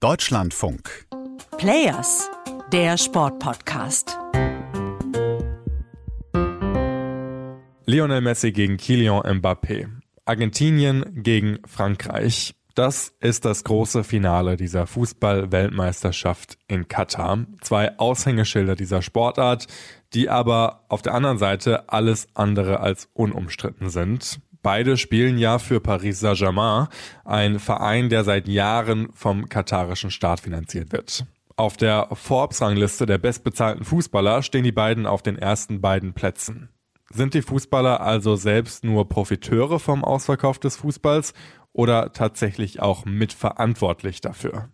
Deutschlandfunk. Players, der Sportpodcast. Lionel Messi gegen Kylian Mbappé. Argentinien gegen Frankreich. Das ist das große Finale dieser Fußball-Weltmeisterschaft in Katar. Zwei Aushängeschilder dieser Sportart, die aber auf der anderen Seite alles andere als unumstritten sind. Beide spielen ja für Paris Saint-Germain, ein Verein, der seit Jahren vom katarischen Staat finanziert wird. Auf der Forbes-Rangliste der bestbezahlten Fußballer stehen die beiden auf den ersten beiden Plätzen. Sind die Fußballer also selbst nur Profiteure vom Ausverkauf des Fußballs oder tatsächlich auch mitverantwortlich dafür?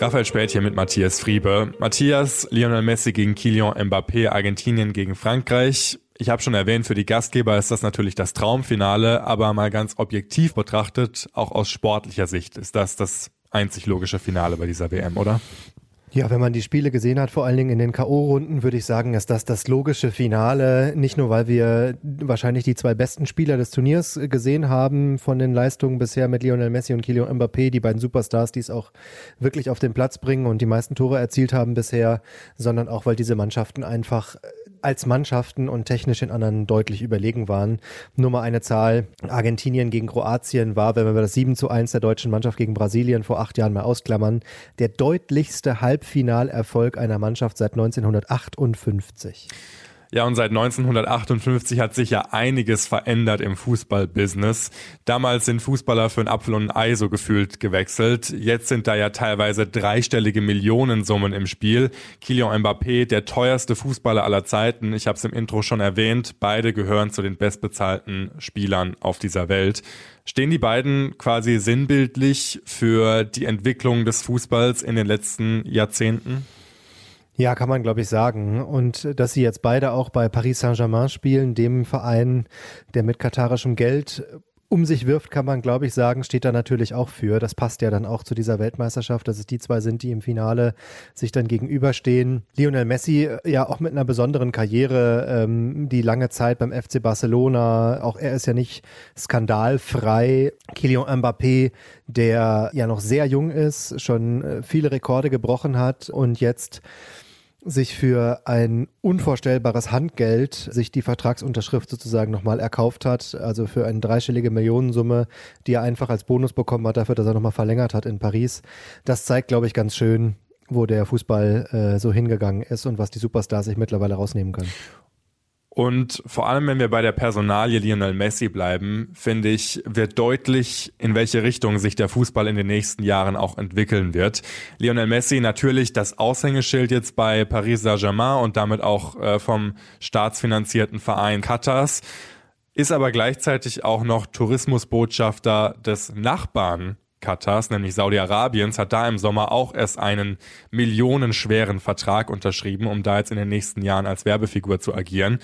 Raphael Spät hier mit Matthias Friebe. Matthias, Lionel Messi gegen Kylian Mbappé, Argentinien gegen Frankreich. Ich habe schon erwähnt, für die Gastgeber ist das natürlich das Traumfinale, aber mal ganz objektiv betrachtet, auch aus sportlicher Sicht, ist das das einzig logische Finale bei dieser WM, oder? Ja, wenn man die Spiele gesehen hat, vor allen Dingen in den K.O.-Runden, würde ich sagen, ist das das logische Finale. Nicht nur, weil wir wahrscheinlich die zwei besten Spieler des Turniers gesehen haben von den Leistungen bisher mit Lionel Messi und Kylian Mbappé, die beiden Superstars, die es auch wirklich auf den Platz bringen und die meisten Tore erzielt haben bisher, sondern auch, weil diese Mannschaften einfach als Mannschaften und technisch in anderen deutlich überlegen waren. Nur mal eine Zahl. Argentinien gegen Kroatien war, wenn wir das 7 zu 1 der deutschen Mannschaft gegen Brasilien vor acht Jahren mal ausklammern, der deutlichste Halbfinalerfolg einer Mannschaft seit 1958. Ja, und seit 1958 hat sich ja einiges verändert im Fußballbusiness. Damals sind Fußballer für ein Apfel und ein Ei so gefühlt gewechselt. Jetzt sind da ja teilweise dreistellige Millionensummen im Spiel. Kylian Mbappé, der teuerste Fußballer aller Zeiten. Ich habe es im Intro schon erwähnt. Beide gehören zu den bestbezahlten Spielern auf dieser Welt. Stehen die beiden quasi sinnbildlich für die Entwicklung des Fußballs in den letzten Jahrzehnten? Ja, kann man, glaube ich, sagen. Und dass sie jetzt beide auch bei Paris Saint-Germain spielen, dem Verein, der mit katarischem Geld um sich wirft, kann man, glaube ich, sagen, steht da natürlich auch für. Das passt ja dann auch zu dieser Weltmeisterschaft, dass es die zwei sind, die im Finale sich dann gegenüberstehen. Lionel Messi äh, ja auch mit einer besonderen Karriere, ähm, die lange Zeit beim FC Barcelona, auch er ist ja nicht skandalfrei. Kylian Mbappé, der ja noch sehr jung ist, schon äh, viele Rekorde gebrochen hat und jetzt sich für ein unvorstellbares Handgeld sich die Vertragsunterschrift sozusagen nochmal erkauft hat, also für eine dreistellige Millionensumme, die er einfach als Bonus bekommen hat dafür, dass er nochmal verlängert hat in Paris. Das zeigt, glaube ich, ganz schön, wo der Fußball äh, so hingegangen ist und was die Superstars sich mittlerweile rausnehmen können. Und vor allem, wenn wir bei der Personalie Lionel Messi bleiben, finde ich, wird deutlich, in welche Richtung sich der Fußball in den nächsten Jahren auch entwickeln wird. Lionel Messi natürlich das Aushängeschild jetzt bei Paris Saint-Germain und damit auch äh, vom staatsfinanzierten Verein Katars, ist aber gleichzeitig auch noch Tourismusbotschafter des Nachbarn Katars, nämlich Saudi-Arabiens, hat da im Sommer auch erst einen millionenschweren Vertrag unterschrieben, um da jetzt in den nächsten Jahren als Werbefigur zu agieren.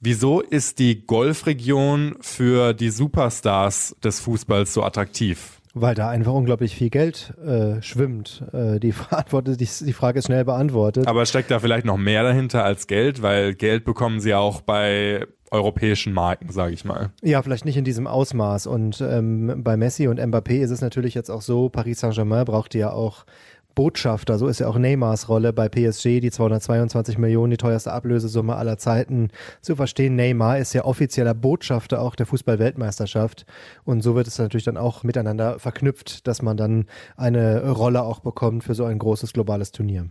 Wieso ist die Golfregion für die Superstars des Fußballs so attraktiv? Weil da einfach unglaublich viel Geld äh, schwimmt. Äh, die, die, die Frage ist schnell beantwortet. Aber steckt da vielleicht noch mehr dahinter als Geld? Weil Geld bekommen sie auch bei europäischen Marken, sage ich mal. Ja, vielleicht nicht in diesem Ausmaß. Und ähm, bei Messi und Mbappé ist es natürlich jetzt auch so, Paris Saint-Germain brauchte ja auch Botschafter, so ist ja auch Neymars Rolle bei PSG, die 222 Millionen, die teuerste Ablösesumme aller Zeiten zu verstehen. Neymar ist ja offizieller Botschafter auch der Fußball-Weltmeisterschaft und so wird es natürlich dann auch miteinander verknüpft, dass man dann eine Rolle auch bekommt für so ein großes globales Turnier.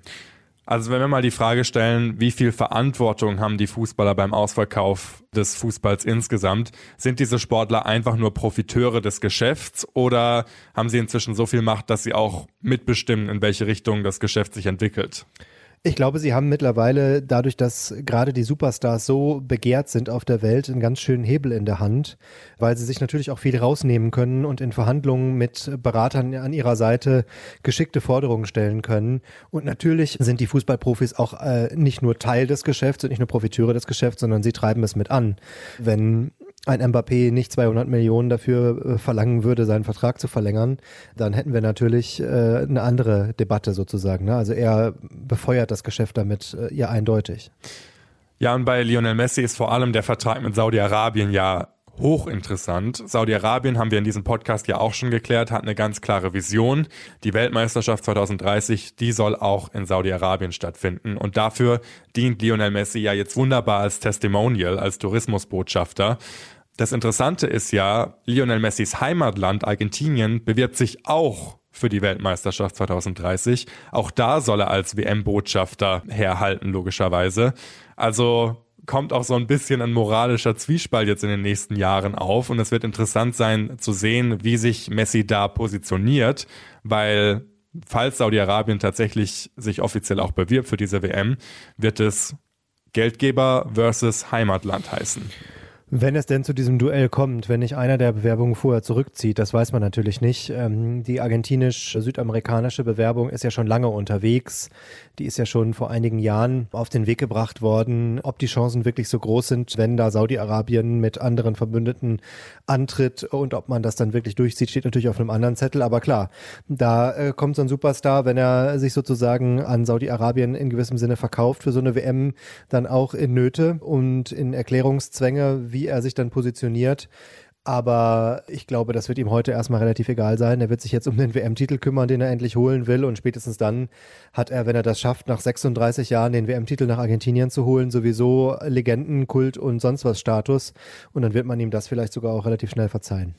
Also wenn wir mal die Frage stellen, wie viel Verantwortung haben die Fußballer beim Ausverkauf des Fußballs insgesamt, sind diese Sportler einfach nur Profiteure des Geschäfts oder haben sie inzwischen so viel Macht, dass sie auch mitbestimmen, in welche Richtung das Geschäft sich entwickelt? Ich glaube, sie haben mittlerweile, dadurch, dass gerade die Superstars so begehrt sind auf der Welt, einen ganz schönen Hebel in der Hand, weil sie sich natürlich auch viel rausnehmen können und in Verhandlungen mit Beratern an ihrer Seite geschickte Forderungen stellen können. Und natürlich sind die Fußballprofis auch äh, nicht nur Teil des Geschäfts und nicht nur Profiteure des Geschäfts, sondern sie treiben es mit an. Wenn ein Mbappé nicht 200 Millionen dafür äh, verlangen würde, seinen Vertrag zu verlängern, dann hätten wir natürlich äh, eine andere Debatte sozusagen. Ne? Also er befeuert das Geschäft damit äh, ja eindeutig. Ja, und bei Lionel Messi ist vor allem der Vertrag mit Saudi-Arabien ja hochinteressant. Saudi-Arabien haben wir in diesem Podcast ja auch schon geklärt, hat eine ganz klare Vision. Die Weltmeisterschaft 2030, die soll auch in Saudi-Arabien stattfinden. Und dafür dient Lionel Messi ja jetzt wunderbar als Testimonial, als Tourismusbotschafter. Das Interessante ist ja, Lionel Messis Heimatland Argentinien bewirbt sich auch für die Weltmeisterschaft 2030. Auch da soll er als WM-Botschafter herhalten, logischerweise. Also kommt auch so ein bisschen ein moralischer Zwiespalt jetzt in den nächsten Jahren auf und es wird interessant sein zu sehen, wie sich Messi da positioniert, weil falls Saudi-Arabien tatsächlich sich offiziell auch bewirbt für diese WM, wird es Geldgeber versus Heimatland heißen. Wenn es denn zu diesem Duell kommt, wenn nicht einer der Bewerbungen vorher zurückzieht, das weiß man natürlich nicht. Ähm, die argentinisch-südamerikanische Bewerbung ist ja schon lange unterwegs. Die ist ja schon vor einigen Jahren auf den Weg gebracht worden. Ob die Chancen wirklich so groß sind, wenn da Saudi-Arabien mit anderen Verbündeten antritt und ob man das dann wirklich durchzieht, steht natürlich auf einem anderen Zettel. Aber klar, da äh, kommt so ein Superstar, wenn er sich sozusagen an Saudi-Arabien in gewissem Sinne verkauft für so eine WM, dann auch in Nöte und in Erklärungszwänge, wie er sich dann positioniert. Aber ich glaube, das wird ihm heute erstmal relativ egal sein. Er wird sich jetzt um den WM-Titel kümmern, den er endlich holen will. Und spätestens dann hat er, wenn er das schafft, nach 36 Jahren den WM-Titel nach Argentinien zu holen, sowieso Legendenkult und sonst was Status. Und dann wird man ihm das vielleicht sogar auch relativ schnell verzeihen.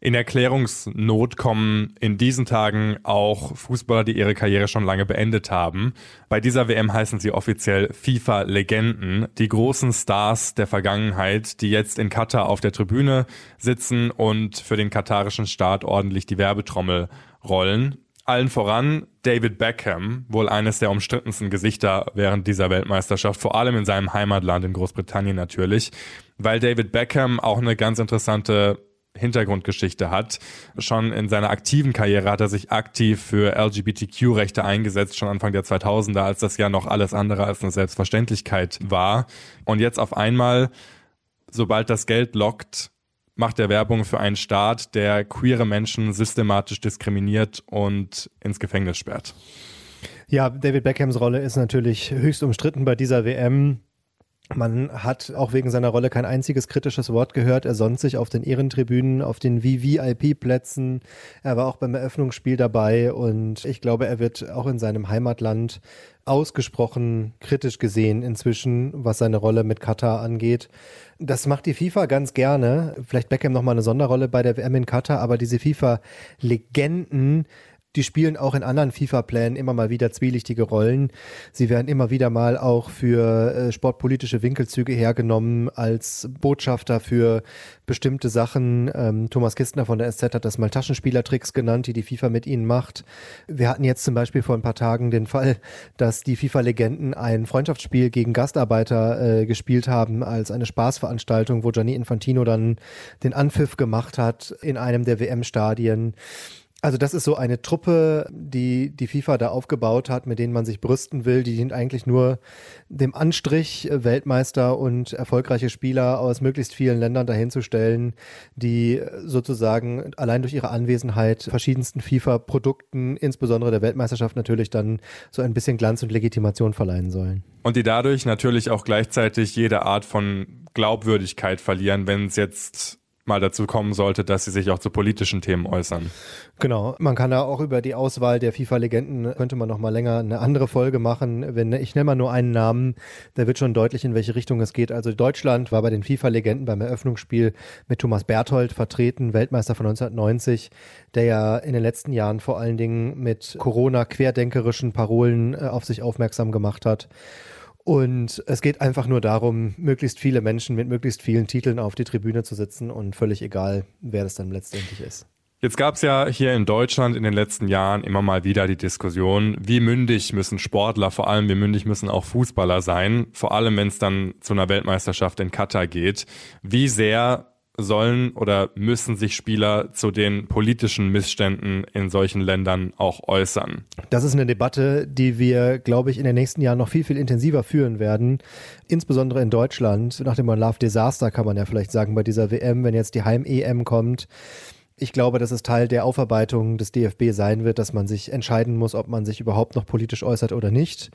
In Erklärungsnot kommen in diesen Tagen auch Fußballer, die ihre Karriere schon lange beendet haben. Bei dieser WM heißen sie offiziell FIFA-Legenden, die großen Stars der Vergangenheit, die jetzt in Katar auf der Tribüne sitzen und für den katarischen Staat ordentlich die Werbetrommel rollen. Allen voran David Beckham, wohl eines der umstrittensten Gesichter während dieser Weltmeisterschaft, vor allem in seinem Heimatland in Großbritannien natürlich, weil David Beckham auch eine ganz interessante Hintergrundgeschichte hat. Schon in seiner aktiven Karriere hat er sich aktiv für LGBTQ-Rechte eingesetzt, schon Anfang der 2000er, als das ja noch alles andere als eine Selbstverständlichkeit war. Und jetzt auf einmal, sobald das Geld lockt, macht er Werbung für einen Staat, der queere Menschen systematisch diskriminiert und ins Gefängnis sperrt. Ja, David Beckhams Rolle ist natürlich höchst umstritten bei dieser WM. Man hat auch wegen seiner Rolle kein einziges kritisches Wort gehört. Er sonnt sich auf den Ehrentribünen, auf den VVIP-Plätzen. Er war auch beim Eröffnungsspiel dabei und ich glaube, er wird auch in seinem Heimatland ausgesprochen kritisch gesehen inzwischen, was seine Rolle mit Katar angeht. Das macht die FIFA ganz gerne. Vielleicht Beckham nochmal eine Sonderrolle bei der WM in Katar, aber diese FIFA-Legenden die spielen auch in anderen FIFA-Plänen immer mal wieder zwielichtige Rollen. Sie werden immer wieder mal auch für äh, sportpolitische Winkelzüge hergenommen als Botschafter für bestimmte Sachen. Ähm, Thomas Kistner von der SZ hat das mal Taschenspielertricks genannt, die die FIFA mit ihnen macht. Wir hatten jetzt zum Beispiel vor ein paar Tagen den Fall, dass die FIFA-Legenden ein Freundschaftsspiel gegen Gastarbeiter äh, gespielt haben als eine Spaßveranstaltung, wo Gianni Infantino dann den Anpfiff gemacht hat in einem der WM-Stadien. Also das ist so eine Truppe, die die FIFA da aufgebaut hat, mit denen man sich brüsten will. Die dient eigentlich nur dem Anstrich, äh, Weltmeister und erfolgreiche Spieler aus möglichst vielen Ländern dahinzustellen, die sozusagen allein durch ihre Anwesenheit verschiedensten FIFA-Produkten, insbesondere der Weltmeisterschaft natürlich dann so ein bisschen Glanz und Legitimation verleihen sollen. Und die dadurch natürlich auch gleichzeitig jede Art von Glaubwürdigkeit verlieren, wenn es jetzt mal dazu kommen sollte, dass sie sich auch zu politischen Themen äußern. Genau, man kann da auch über die Auswahl der FIFA-Legenden, könnte man noch mal länger eine andere Folge machen. Wenn, ich nenne mal nur einen Namen, da wird schon deutlich, in welche Richtung es geht. Also Deutschland war bei den FIFA-Legenden beim Eröffnungsspiel mit Thomas Berthold vertreten, Weltmeister von 1990, der ja in den letzten Jahren vor allen Dingen mit Corona-querdenkerischen Parolen äh, auf sich aufmerksam gemacht hat. Und es geht einfach nur darum, möglichst viele Menschen mit möglichst vielen Titeln auf die Tribüne zu sitzen und völlig egal, wer das dann letztendlich ist. Jetzt gab es ja hier in Deutschland in den letzten Jahren immer mal wieder die Diskussion, wie mündig müssen Sportler, vor allem wie mündig müssen auch Fußballer sein, vor allem wenn es dann zu einer Weltmeisterschaft in Katar geht. Wie sehr sollen oder müssen sich Spieler zu den politischen Missständen in solchen Ländern auch äußern? Das ist eine Debatte, die wir, glaube ich, in den nächsten Jahren noch viel, viel intensiver führen werden. Insbesondere in Deutschland. Nach dem Love Desaster kann man ja vielleicht sagen bei dieser WM, wenn jetzt die Heim-EM kommt. Ich glaube, dass es Teil der Aufarbeitung des DFB sein wird, dass man sich entscheiden muss, ob man sich überhaupt noch politisch äußert oder nicht.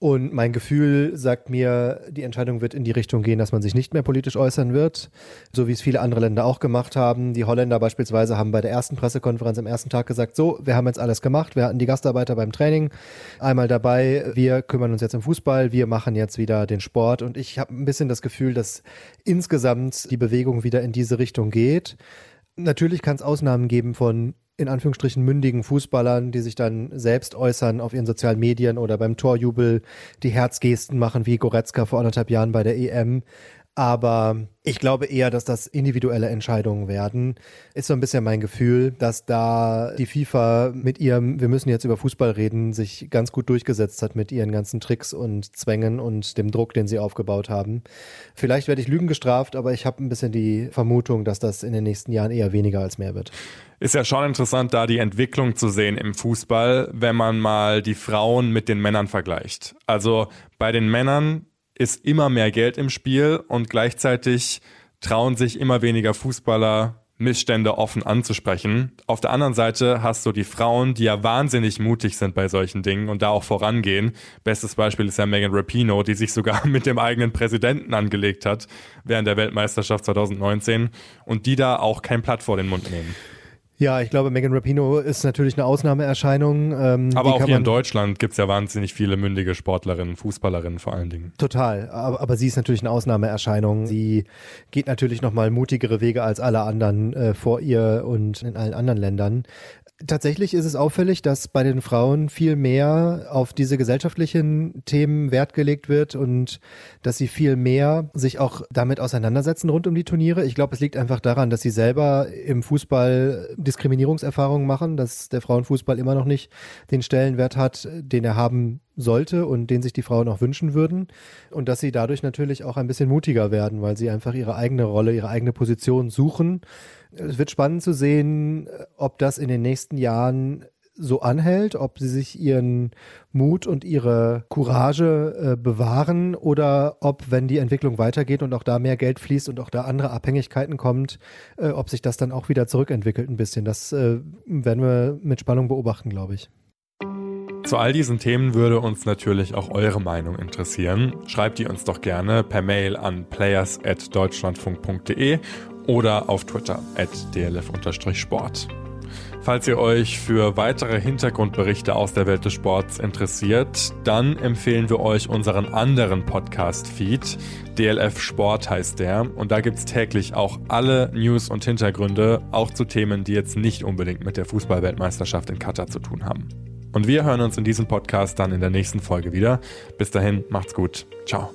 Und mein Gefühl sagt mir, die Entscheidung wird in die Richtung gehen, dass man sich nicht mehr politisch äußern wird, so wie es viele andere Länder auch gemacht haben. Die Holländer beispielsweise haben bei der ersten Pressekonferenz am ersten Tag gesagt, so, wir haben jetzt alles gemacht, wir hatten die Gastarbeiter beim Training einmal dabei, wir kümmern uns jetzt um Fußball, wir machen jetzt wieder den Sport. Und ich habe ein bisschen das Gefühl, dass insgesamt die Bewegung wieder in diese Richtung geht. Natürlich kann es Ausnahmen geben von in Anführungsstrichen mündigen Fußballern, die sich dann selbst äußern auf ihren sozialen Medien oder beim Torjubel die Herzgesten machen, wie Goretzka vor anderthalb Jahren bei der EM. Aber ich glaube eher, dass das individuelle Entscheidungen werden. Ist so ein bisschen mein Gefühl, dass da die FIFA mit ihrem, wir müssen jetzt über Fußball reden, sich ganz gut durchgesetzt hat mit ihren ganzen Tricks und Zwängen und dem Druck, den sie aufgebaut haben. Vielleicht werde ich Lügen gestraft, aber ich habe ein bisschen die Vermutung, dass das in den nächsten Jahren eher weniger als mehr wird. Ist ja schon interessant, da die Entwicklung zu sehen im Fußball, wenn man mal die Frauen mit den Männern vergleicht. Also bei den Männern ist immer mehr Geld im Spiel und gleichzeitig trauen sich immer weniger Fußballer Missstände offen anzusprechen. Auf der anderen Seite hast du die Frauen, die ja wahnsinnig mutig sind bei solchen Dingen und da auch vorangehen. Bestes Beispiel ist ja Megan Rapino, die sich sogar mit dem eigenen Präsidenten angelegt hat während der Weltmeisterschaft 2019 und die da auch kein Blatt vor den Mund nehmen. Ja, ich glaube, Megan Rapino ist natürlich eine Ausnahmeerscheinung. Ähm, aber auch hier in Deutschland gibt es ja wahnsinnig viele mündige Sportlerinnen, Fußballerinnen vor allen Dingen. Total, aber, aber sie ist natürlich eine Ausnahmeerscheinung. Sie geht natürlich nochmal mutigere Wege als alle anderen äh, vor ihr und in allen anderen Ländern. Tatsächlich ist es auffällig, dass bei den Frauen viel mehr auf diese gesellschaftlichen Themen Wert gelegt wird und dass sie viel mehr sich auch damit auseinandersetzen rund um die Turniere. Ich glaube, es liegt einfach daran, dass sie selber im Fußball Diskriminierungserfahrungen machen, dass der Frauenfußball immer noch nicht den Stellenwert hat, den er haben sollte und den sich die Frauen auch wünschen würden. Und dass sie dadurch natürlich auch ein bisschen mutiger werden, weil sie einfach ihre eigene Rolle, ihre eigene Position suchen es wird spannend zu sehen, ob das in den nächsten Jahren so anhält, ob sie sich ihren Mut und ihre Courage äh, bewahren oder ob, wenn die Entwicklung weitergeht und auch da mehr Geld fließt und auch da andere Abhängigkeiten kommt, äh, ob sich das dann auch wieder zurückentwickelt ein bisschen. Das äh, werden wir mit Spannung beobachten, glaube ich. Zu all diesen Themen würde uns natürlich auch eure Meinung interessieren. Schreibt die uns doch gerne per Mail an players.deutschlandfunk.de oder auf Twitter at dlf-sport. Falls ihr euch für weitere Hintergrundberichte aus der Welt des Sports interessiert, dann empfehlen wir euch unseren anderen Podcast-Feed. DLF Sport heißt der. Und da gibt es täglich auch alle News und Hintergründe, auch zu Themen, die jetzt nicht unbedingt mit der Fußballweltmeisterschaft in Katar zu tun haben. Und wir hören uns in diesem Podcast dann in der nächsten Folge wieder. Bis dahin, macht's gut. Ciao.